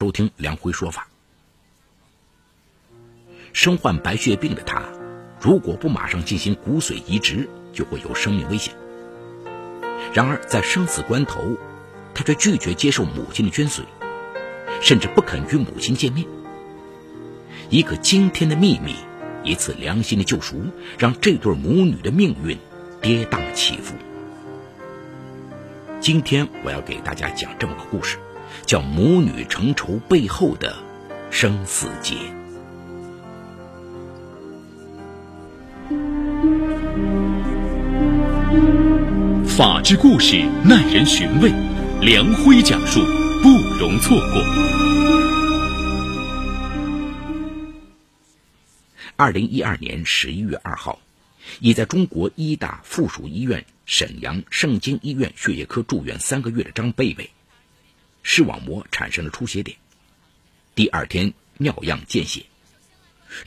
收听梁辉说法。身患白血病的他，如果不马上进行骨髓移植，就会有生命危险。然而在生死关头，他却拒绝接受母亲的捐髓，甚至不肯与母亲见面。一个惊天的秘密，一次良心的救赎，让这对母女的命运跌宕起伏。今天我要给大家讲这么个故事。叫母女成仇背后的生死劫。法治故事耐人寻味，梁辉讲述不容错过。二零一二年十一月二号，已在中国医大附属医院沈阳盛京医院血液科住院三个月的张贝贝。视网膜产生了出血点，第二天尿样见血，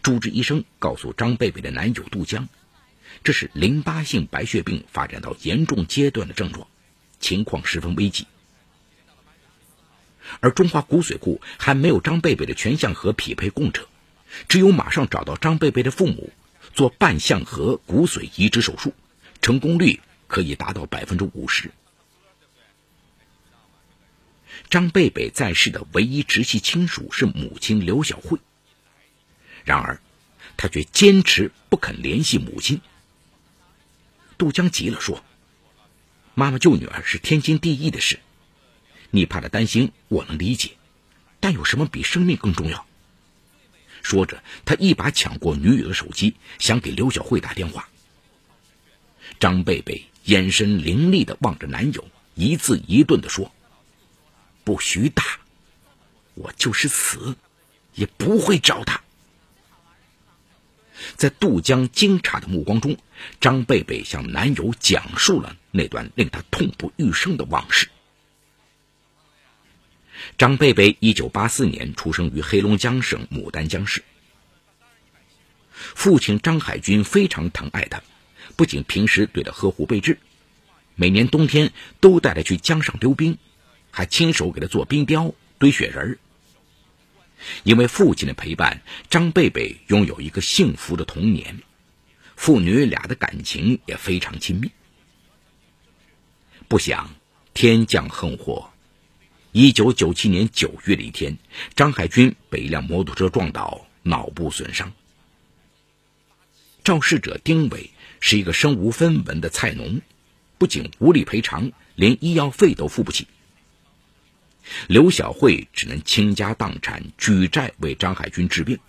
主治医生告诉张贝贝的男友杜江，这是淋巴性白血病发展到严重阶段的症状，情况十分危急。而中华骨髓库还没有张贝贝的全相核匹配供者，只有马上找到张贝贝的父母，做半相核骨髓移植手术，成功率可以达到百分之五十。张贝贝在世的唯一直系亲属是母亲刘小慧，然而他却坚持不肯联系母亲。杜江急了，说：“妈妈救女儿是天经地义的事，你怕她担心，我能理解，但有什么比生命更重要？”说着，他一把抢过女友的手机，想给刘小慧打电话。张贝贝眼神凌厉的望着男友，一字一顿的说。不许打！我就是死，也不会找他。在杜江惊诧的目光中，张贝贝向男友讲述了那段令他痛不欲生的往事。张贝贝一九八四年出生于黑龙江省牡丹江市，父亲张海军非常疼爱他，不仅平时对他呵护备至，每年冬天都带他去江上溜冰。还亲手给他做冰雕、堆雪人因为父亲的陪伴，张贝贝拥有一个幸福的童年，父女俩的感情也非常亲密。不想天降横祸，一九九七年九月的一天，张海军被一辆摩托车撞倒，脑部损伤。肇事者丁伟是一个身无分文的菜农，不仅无力赔偿，连医药费都付不起。刘小慧只能倾家荡产举债为张海军治病，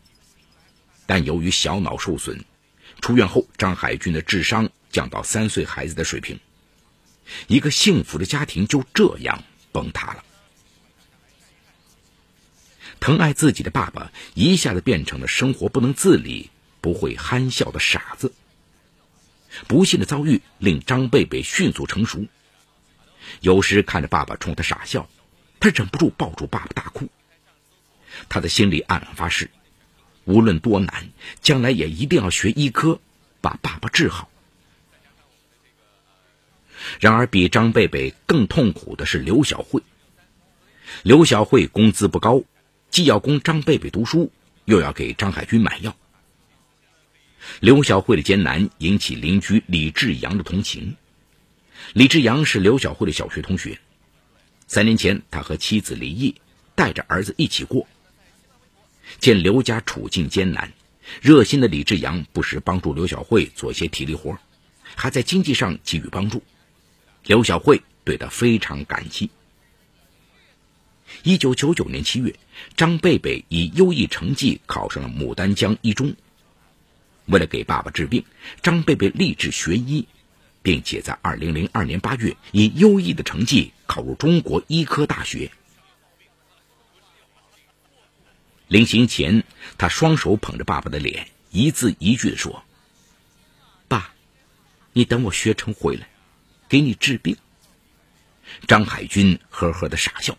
但由于小脑受损，出院后张海军的智商降到三岁孩子的水平，一个幸福的家庭就这样崩塌了。疼爱自己的爸爸一下子变成了生活不能自理、不会憨笑的傻子。不幸的遭遇令张贝贝迅速成熟，有时看着爸爸冲他傻笑。他忍不住抱住爸爸大哭，他的心里暗暗发誓，无论多难，将来也一定要学医科，把爸爸治好。然而，比张贝贝更痛苦的是刘小慧。刘小慧工资不高，既要供张贝贝读书，又要给张海军买药。刘小慧的艰难引起邻居李志阳的同情。李志阳是刘小慧的小学同学。三年前，他和妻子离异，带着儿子一起过。见刘家处境艰难，热心的李志阳不时帮助刘小慧做一些体力活，还在经济上给予帮助。刘小慧对他非常感激。一九九九年七月，张贝贝以优异成绩考上了牡丹江一中。为了给爸爸治病，张贝贝立志学医。并且在二零零二年八月以优异的成绩考入中国医科大学。临行前，他双手捧着爸爸的脸，一字一句地说：“爸，你等我学成回来，给你治病。”张海军呵呵的傻笑。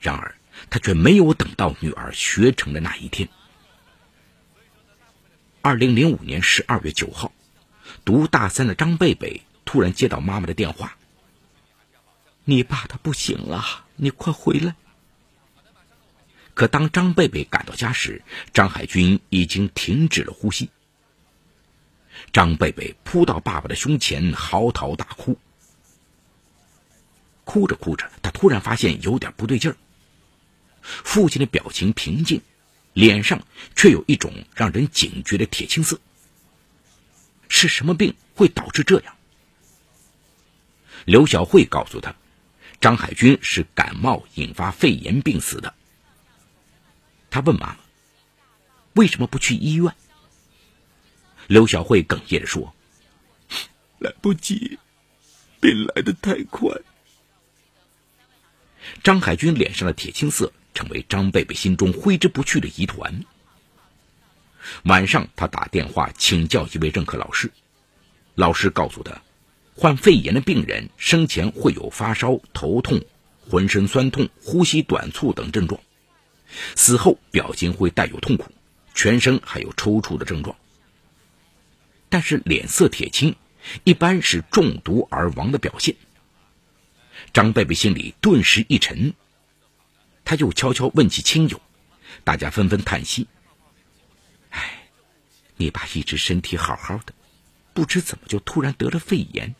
然而，他却没有等到女儿学成的那一天。二零零五年十二月九号。读大三的张贝贝突然接到妈妈的电话：“你爸他不行了，你快回来。”可当张贝贝赶到家时，张海军已经停止了呼吸。张贝贝扑到爸爸的胸前，嚎啕大哭。哭着哭着，他突然发现有点不对劲儿。父亲的表情平静，脸上却有一种让人警觉的铁青色。是什么病会导致这样？刘小慧告诉他，张海军是感冒引发肺炎病死的。他问妈妈：“为什么不去医院？”刘小慧哽咽着说：“来不及，病来的太快。”张海军脸上的铁青色成为张贝贝心中挥之不去的疑团。晚上，他打电话请教一位任课老师，老师告诉他，患肺炎的病人生前会有发烧、头痛、浑身酸痛、呼吸短促等症状，死后表情会带有痛苦，全身还有抽搐的症状，但是脸色铁青，一般是中毒而亡的表现。张贝贝心里顿时一沉，他又悄悄问起亲友，大家纷纷叹息。你爸一直身体好好的，不知怎么就突然得了肺炎。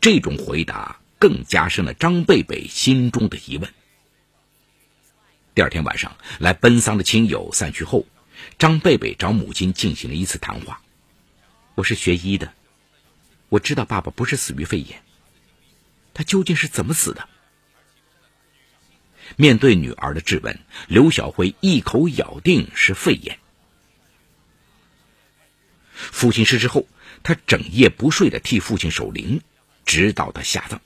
这种回答更加深了张贝贝心中的疑问。第二天晚上，来奔丧的亲友散去后，张贝贝找母亲进行了一次谈话。我是学医的，我知道爸爸不是死于肺炎，他究竟是怎么死的？面对女儿的质问，刘小辉一口咬定是肺炎。父亲逝世后，他整夜不睡的替父亲守灵，直到他下葬。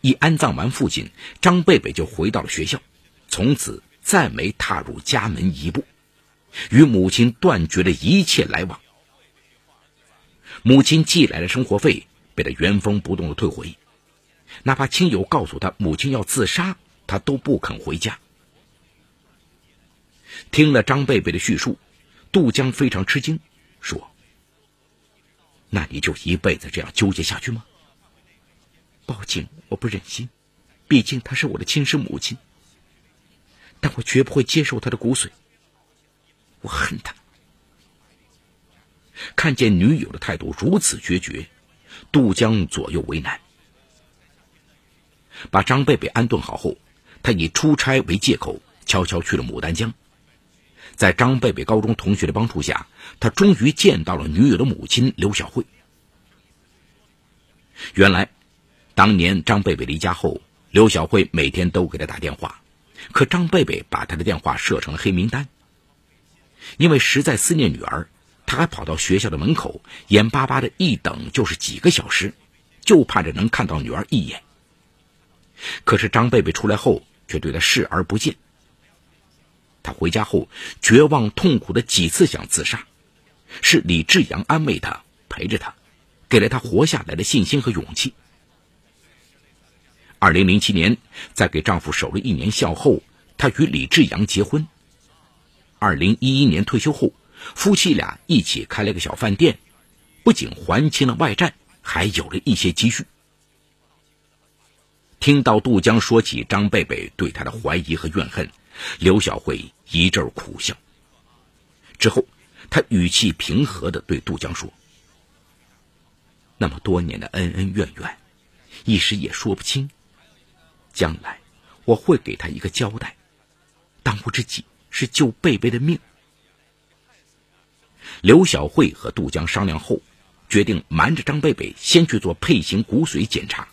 一安葬完父亲，张贝贝就回到了学校，从此再没踏入家门一步，与母亲断绝了一切来往。母亲寄来的生活费被他原封不动的退回，哪怕亲友告诉他母亲要自杀，他都不肯回家。听了张贝贝的叙述。杜江非常吃惊，说：“那你就一辈子这样纠结下去吗？”报警我不忍心，毕竟她是我的亲生母亲。但我绝不会接受她的骨髓。我恨她。看见女友的态度如此决绝，杜江左右为难。把张贝贝安顿好后，他以出差为借口，悄悄去了牡丹江。在张贝贝高中同学的帮助下，他终于见到了女友的母亲刘小慧。原来，当年张贝贝离家后，刘小慧每天都给他打电话，可张贝贝把他的电话设成了黑名单。因为实在思念女儿，他还跑到学校的门口，眼巴巴的一等就是几个小时，就盼着能看到女儿一眼。可是张贝贝出来后，却对他视而不见。他回家后绝望痛苦的几次想自杀，是李志阳安慰他，陪着他，给了他活下来的信心和勇气。二零零七年，在给丈夫守了一年孝后，她与李志阳结婚。二零一一年退休后，夫妻俩一起开了个小饭店，不仅还清了外债，还有了一些积蓄。听到杜江说起张贝贝对他的怀疑和怨恨。刘小慧一阵苦笑，之后，他语气平和的对杜江说：“那么多年的恩恩怨怨，一时也说不清。将来我会给他一个交代。当务之急是救贝贝的命。”刘小慧和杜江商量后，决定瞒着张贝贝先去做配型骨髓检查，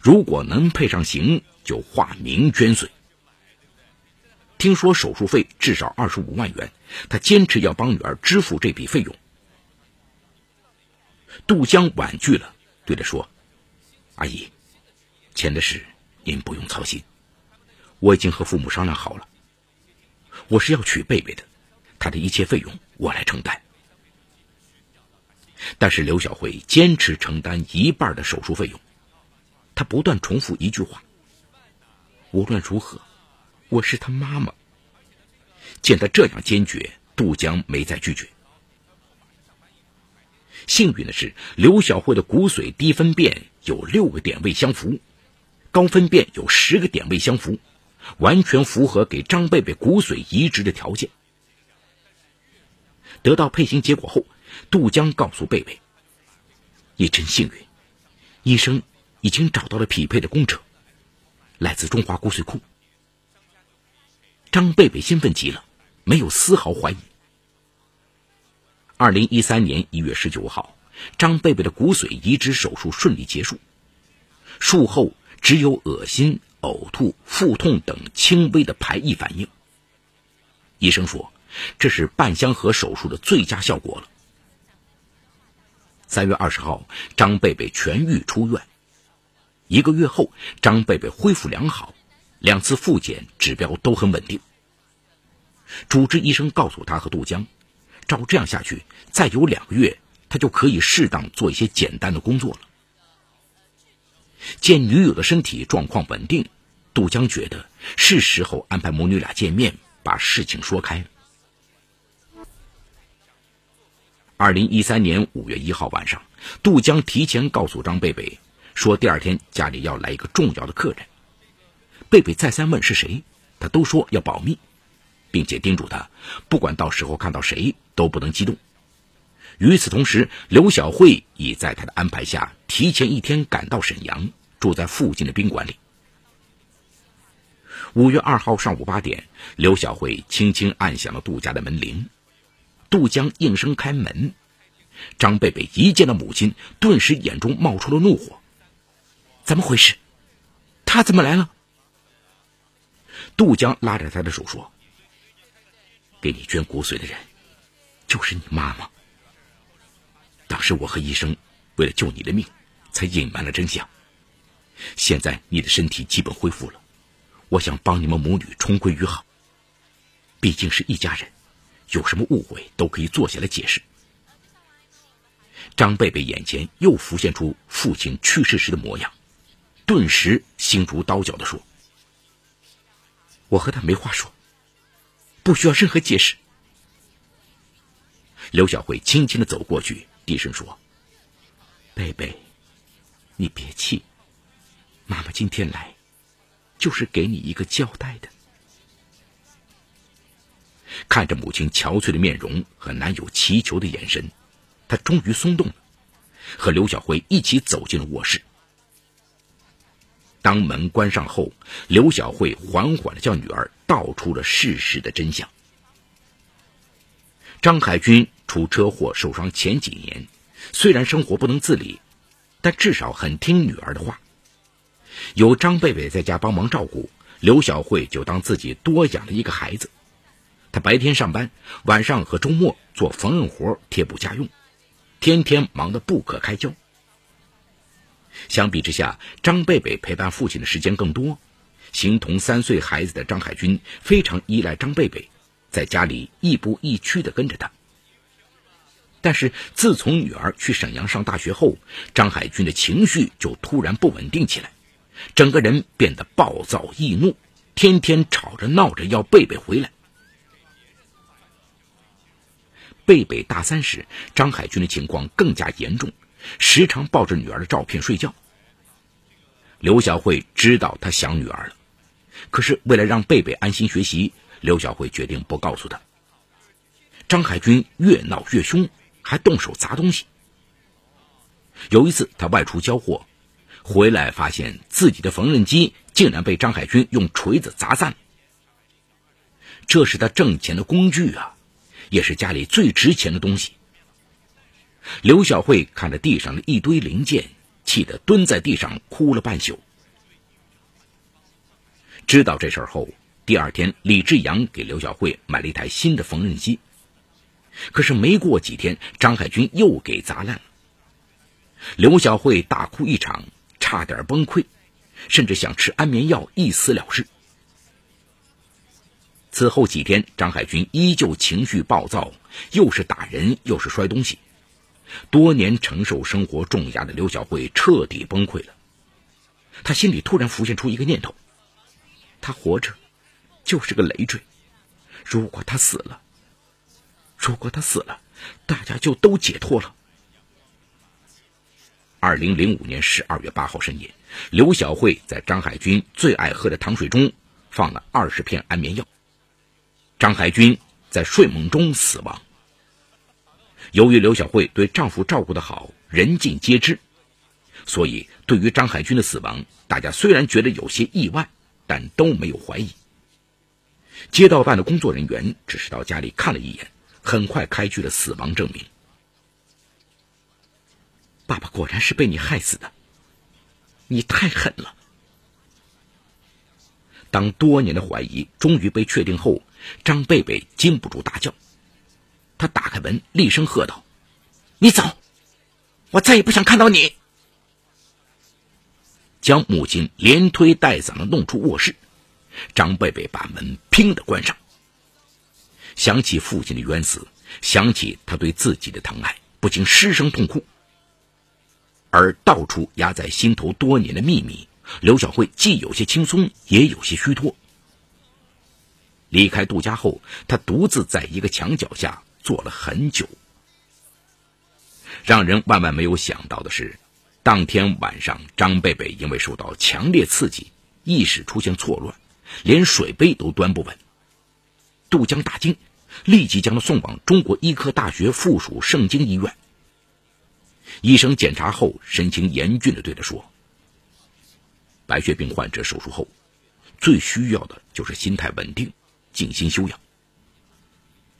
如果能配上型，就化名捐髓。听说手术费至少二十五万元，他坚持要帮女儿支付这笔费用。杜江婉拒了，对他说：“阿姨，钱的事您不用操心，我已经和父母商量好了。我是要娶贝贝的，他的一切费用我来承担。”但是刘小慧坚持承担一半的手术费用，他不断重复一句话：“无论如何。”我是他妈妈。见他这样坚决，杜江没再拒绝。幸运的是，刘小慧的骨髓低分辨有六个点位相符，高分辨有十个点位相符，完全符合给张贝贝骨髓移植的条件。得到配型结果后，杜江告诉贝贝：“你真幸运，医生已经找到了匹配的工者，来自中华骨髓库。”张贝贝兴奋极了，没有丝毫怀疑。二零一三年一月十九号，张贝贝的骨髓移植手术顺利结束，术后只有恶心、呕吐、腹痛等轻微的排异反应。医生说，这是半相合手术的最佳效果了。三月二十号，张贝贝痊愈出院，一个月后，张贝贝恢复良好。两次复检指标都很稳定。主治医生告诉他和杜江，照这样下去，再有两个月，他就可以适当做一些简单的工作了。见女友的身体状况稳定，杜江觉得是时候安排母女俩见面，把事情说开了。二零一三年五月一号晚上，杜江提前告诉张贝贝，说第二天家里要来一个重要的客人。贝贝再三问是谁，他都说要保密，并且叮嘱他，不管到时候看到谁都不能激动。与此同时，刘小慧已在他的安排下提前一天赶到沈阳，住在附近的宾馆里。五月二号上午八点，刘小慧轻轻按响了杜家的门铃，杜江应声开门。张贝贝一见到母亲，顿时眼中冒出了怒火：“怎么回事？他怎么来了？”杜江拉着他的手说：“给你捐骨髓的人，就是你妈妈。当时我和医生为了救你的命，才隐瞒了真相。现在你的身体基本恢复了，我想帮你们母女重归于好。毕竟是一家人，有什么误会都可以坐下来解释。”张贝贝眼前又浮现出父亲去世时的模样，顿时心如刀绞的说。我和他没话说，不需要任何解释。刘小慧轻轻的走过去，低声说：“贝贝，你别气，妈妈今天来，就是给你一个交代的。”看着母亲憔悴的面容和男友祈求的眼神，她终于松动了，和刘小慧一起走进了卧室。当门关上后，刘小慧缓缓的叫女儿道出了事实的真相。张海军出车祸受伤前几年，虽然生活不能自理，但至少很听女儿的话。有张贝贝在家帮忙照顾，刘小慧就当自己多养了一个孩子。她白天上班，晚上和周末做缝纫活、贴补家用，天天忙得不可开交。相比之下，张贝贝陪伴父亲的时间更多。形同三岁孩子的张海军非常依赖张贝贝，在家里亦步亦趋地跟着他。但是自从女儿去沈阳上大学后，张海军的情绪就突然不稳定起来，整个人变得暴躁易怒，天天吵着闹着要贝贝回来。贝贝大三时，张海军的情况更加严重。时常抱着女儿的照片睡觉。刘小慧知道他想女儿了，可是为了让贝贝安心学习，刘小慧决定不告诉他。张海军越闹越凶，还动手砸东西。有一次他外出交货，回来发现自己的缝纫机竟然被张海军用锤子砸散。这是他挣钱的工具啊，也是家里最值钱的东西。刘小慧看着地上的一堆零件，气得蹲在地上哭了半宿。知道这事后，第二天李志阳给刘小慧买了一台新的缝纫机。可是没过几天，张海军又给砸烂了。刘小慧大哭一场，差点崩溃，甚至想吃安眠药一死了之。此后几天，张海军依旧情绪暴躁，又是打人，又是摔东西。多年承受生活重压的刘小慧彻底崩溃了，她心里突然浮现出一个念头：她活着就是个累赘，如果她死了，如果她死了，大家就都解脱了。二零零五年十二月八号深夜，刘小慧在张海军最爱喝的糖水中放了二十片安眠药。张海军在睡梦中死亡。由于刘小慧对丈夫照顾得好，人尽皆知，所以对于张海军的死亡，大家虽然觉得有些意外，但都没有怀疑。街道办的工作人员只是到家里看了一眼，很快开具了死亡证明。爸爸果然是被你害死的，你太狠了。当多年的怀疑终于被确定后，张贝贝禁不住大叫。他打开门，厉声喝道：“你走，我再也不想看到你！”将母亲连推带搡的弄出卧室，张贝贝把门“砰”的关上。想起父亲的冤死，想起他对自己的疼爱，不禁失声痛哭。而道出压在心头多年的秘密，刘小慧既有些轻松，也有些虚脱。离开杜家后，他独自在一个墙角下坐了很久。让人万万没有想到的是，当天晚上，张贝贝因为受到强烈刺激，意识出现错乱，连水杯都端不稳。杜江大惊，立即将他送往中国医科大学附属盛京医院。医生检查后，神情严峻的对他说：“白血病患者手术后，最需要的就是心态稳定，静心修养。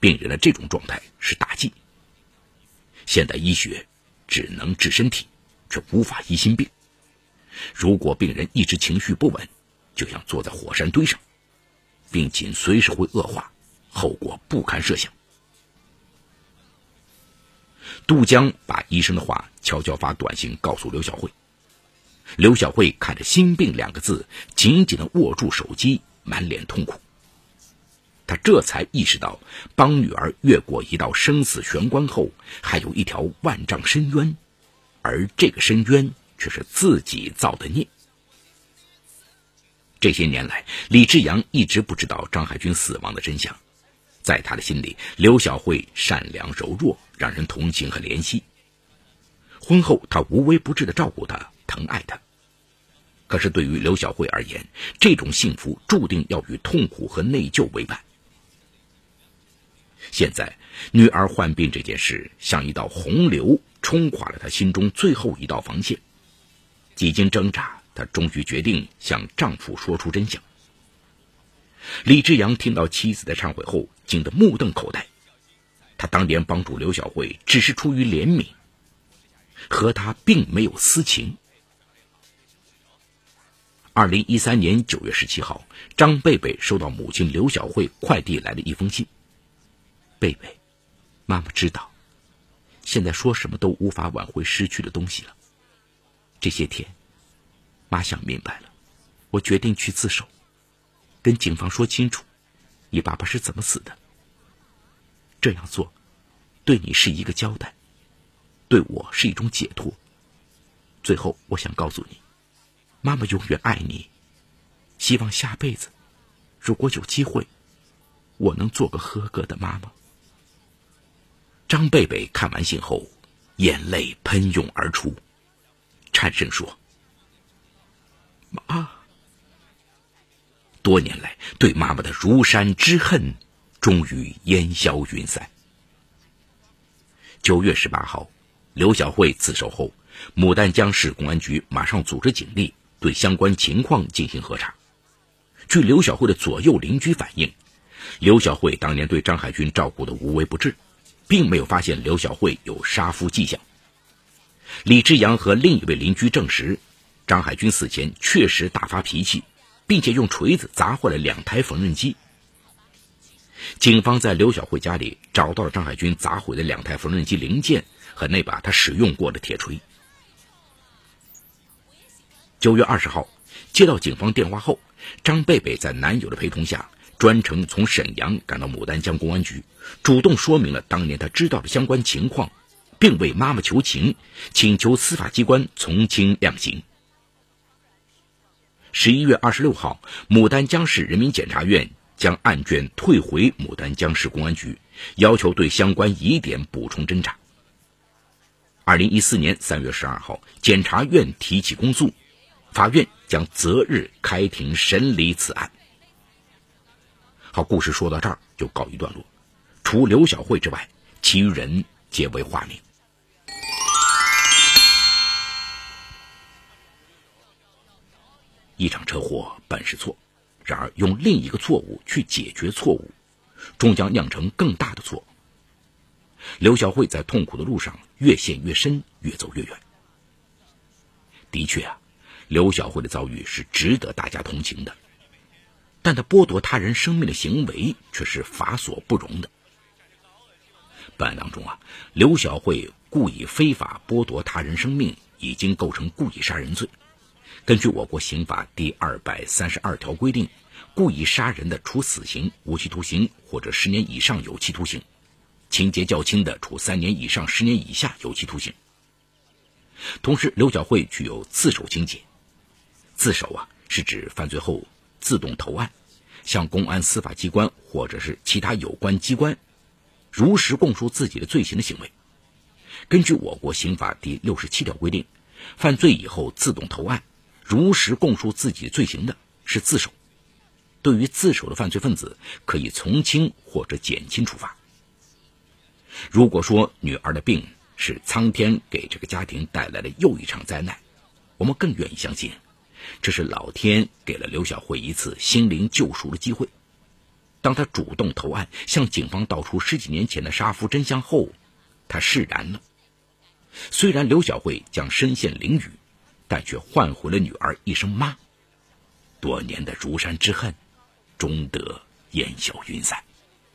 病人的这种状态是大忌。现代医学只能治身体，却无法医心病。如果病人一直情绪不稳，就像坐在火山堆上，病情随时会恶化，后果不堪设想。”杜江把医生的话悄悄发短信告诉刘小慧。刘小慧看着“心病”两个字，紧紧的握住手机，满脸痛苦。他这才意识到，帮女儿越过一道生死玄关后，还有一条万丈深渊，而这个深渊却是自己造的孽。这些年来，李志阳一直不知道张海军死亡的真相。在他的心里，刘小慧善良柔弱，让人同情和怜惜。婚后，他无微不至的照顾她，疼爱她。可是，对于刘小慧而言，这种幸福注定要与痛苦和内疚为伴。现在，女儿患病这件事像一道洪流，冲垮了她心中最后一道防线。几经挣扎，她终于决定向丈夫说出真相。李志阳听到妻子的忏悔后，惊得目瞪口呆。他当年帮助刘小慧，只是出于怜悯，和她并没有私情。二零一三年九月十七号，张贝贝收到母亲刘小慧快递来的一封信。贝贝，妈妈知道，现在说什么都无法挽回失去的东西了。这些天，妈想明白了，我决定去自首。跟警方说清楚，你爸爸是怎么死的。这样做，对你是一个交代，对我是一种解脱。最后，我想告诉你，妈妈永远爱你，希望下辈子，如果有机会，我能做个合格的妈妈。张贝贝看完信后，眼泪喷涌而出，颤声说：“妈。”多年来对妈妈的如山之恨，终于烟消云散。九月十八号，刘小慧自首后，牡丹江市公安局马上组织警力对相关情况进行核查。据刘小慧的左右邻居反映，刘小慧当年对张海军照顾的无微不至，并没有发现刘小慧有杀夫迹象。李志阳和另一位邻居证实，张海军死前确实大发脾气。并且用锤子砸坏了两台缝纫机。警方在刘小慧家里找到了张海军砸毁的两台缝纫机零件和那把他使用过的铁锤。九月二十号，接到警方电话后，张贝贝在男友的陪同下，专程从沈阳赶到牡丹江公安局，主动说明了当年他知道的相关情况，并为妈妈求情，请求司法机关从轻量刑。十一月二十六号，牡丹江市人民检察院将案卷退回牡丹江市公安局，要求对相关疑点补充侦查。二零一四年三月十二号，检察院提起公诉，法院将择日开庭审理此案。好，故事说到这儿就告一段落。除刘小慧之外，其余人皆为化名。一场车祸本是错，然而用另一个错误去解决错误，终将酿成更大的错。刘小慧在痛苦的路上越陷越深，越走越远。的确啊，刘小慧的遭遇是值得大家同情的，但他剥夺他人生命的行为却是法所不容的。本案当中啊，刘小慧故意非法剥夺他人生命，已经构成故意杀人罪。根据我国刑法第二百三十二条规定，故意杀人的，处死刑、无期徒刑或者十年以上有期徒刑；情节较轻的，处三年以上十年以下有期徒刑。同时，刘小慧具有自首情节。自首啊，是指犯罪后自动投案，向公安、司法机关或者是其他有关机关如实供述自己的罪行的行为。根据我国刑法第六十七条规定，犯罪以后自动投案。如实供述自己罪行的是自首，对于自首的犯罪分子，可以从轻或者减轻处罚。如果说女儿的病是苍天给这个家庭带来的又一场灾难，我们更愿意相信，这是老天给了刘小慧一次心灵救赎的机会。当她主动投案，向警方道出十几年前的杀夫真相后，她释然了。虽然刘小慧将身陷囹圄。但却换回了女儿一声妈。多年的如山之恨，终得烟消云散。